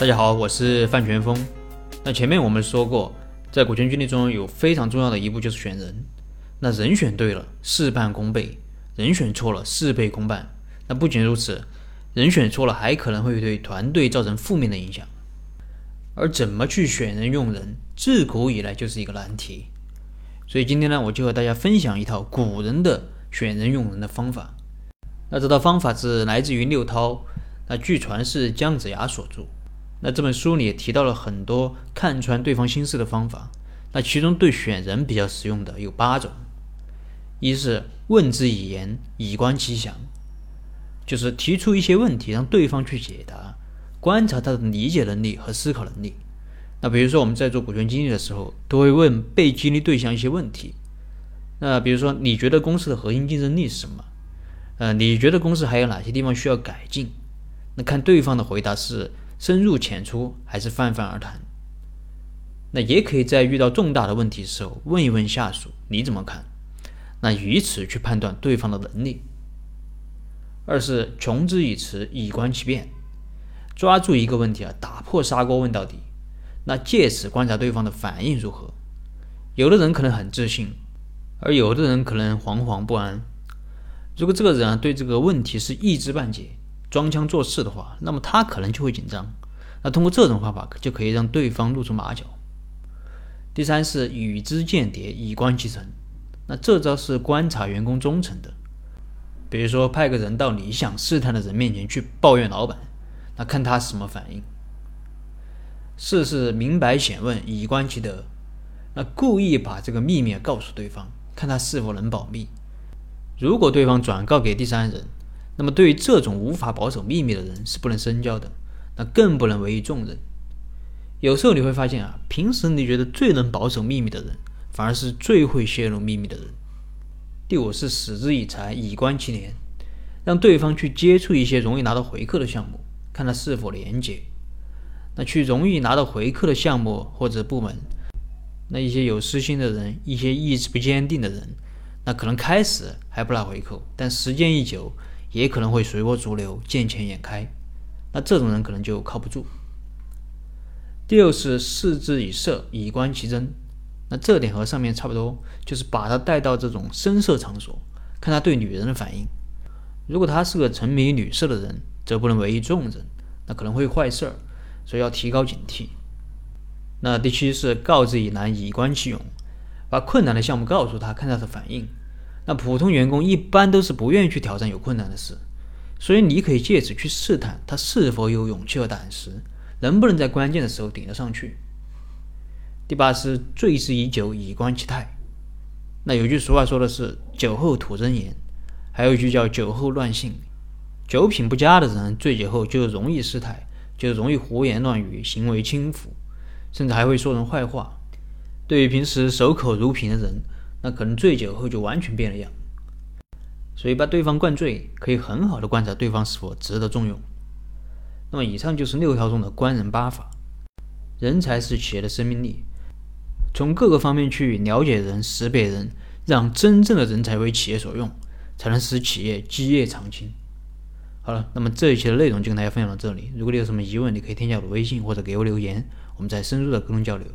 大家好，我是范全峰。那前面我们说过，在股权激励中有非常重要的一步就是选人。那人选对了，事半功倍；人选错了，事倍功半。那不仅如此，人选错了还可能会对团队造成负面的影响。而怎么去选人用人，自古以来就是一个难题。所以今天呢，我就和大家分享一套古人的选人用人的方法。那这套方法是来自于六韬，那据传是姜子牙所著。那这本书里也提到了很多看穿对方心思的方法。那其中对选人比较实用的有八种：一是问之以言，以观其详，就是提出一些问题让对方去解答，观察他的理解能力和思考能力。那比如说我们在做股权激励的时候，都会问被激励对象一些问题。那比如说你觉得公司的核心竞争力是什么？呃，你觉得公司还有哪些地方需要改进？那看对方的回答是。深入浅出还是泛泛而谈？那也可以在遇到重大的问题时候问一问下属你怎么看？那以此去判断对方的能力。二是穷之以辞，以观其变，抓住一个问题啊，打破砂锅问到底。那借此观察对方的反应如何？有的人可能很自信，而有的人可能惶惶不安。如果这个人啊对这个问题是一知半解。装腔作势的话，那么他可能就会紧张。那通过这种方法，就可以让对方露出马脚。第三是与之间谍，以观其诚。那这招是观察员工忠诚的。比如说，派个人到你想试探的人面前去抱怨老板，那看他什么反应。四是明白显问，以观其德。那故意把这个秘密告诉对方，看他是否能保密。如果对方转告给第三人，那么，对于这种无法保守秘密的人是不能深交的，那更不能委以重任。有时候你会发现啊，平时你觉得最能保守秘密的人，反而是最会泄露秘密的人。第五是使之以财，以观其廉，让对方去接触一些容易拿到回扣的项目，看他是否廉洁。那去容易拿到回扣的项目或者部门，那一些有私心的人，一些意志不坚定的人，那可能开始还不拿回扣，但时间一久。也可能会随波逐流、见钱眼开，那这种人可能就靠不住。第六是视之以色，以观其真。那这点和上面差不多，就是把他带到这种声色场所，看他对女人的反应。如果他是个沉迷女色的人，则不能委以重任，那可能会坏事儿，所以要提高警惕。那第七是告之以难，以观其勇，把困难的项目告诉他，看他的反应。那普通员工一般都是不愿意去挑战有困难的事，所以你可以借此去试探他是否有勇气和胆识，能不能在关键的时候顶得上去。第八是醉之以酒，以观其态。那有句俗话说的是“酒后吐真言”，还有一句叫“酒后乱性”。酒品不佳的人醉酒后就容易失态，就容易胡言乱语，行为轻浮，甚至还会说人坏话。对于平时守口如瓶的人，那可能醉酒后就完全变了样，所以把对方灌醉，可以很好的观察对方是否值得重用。那么以上就是六条中的官人八法。人才是企业的生命力，从各个方面去了解人、识别人，让真正的人才为企业所用，才能使企业基业长青。好了，那么这一期的内容就跟大家分享到这里。如果你有什么疑问，你可以添加我的微信或者给我留言，我们再深入的沟通交流。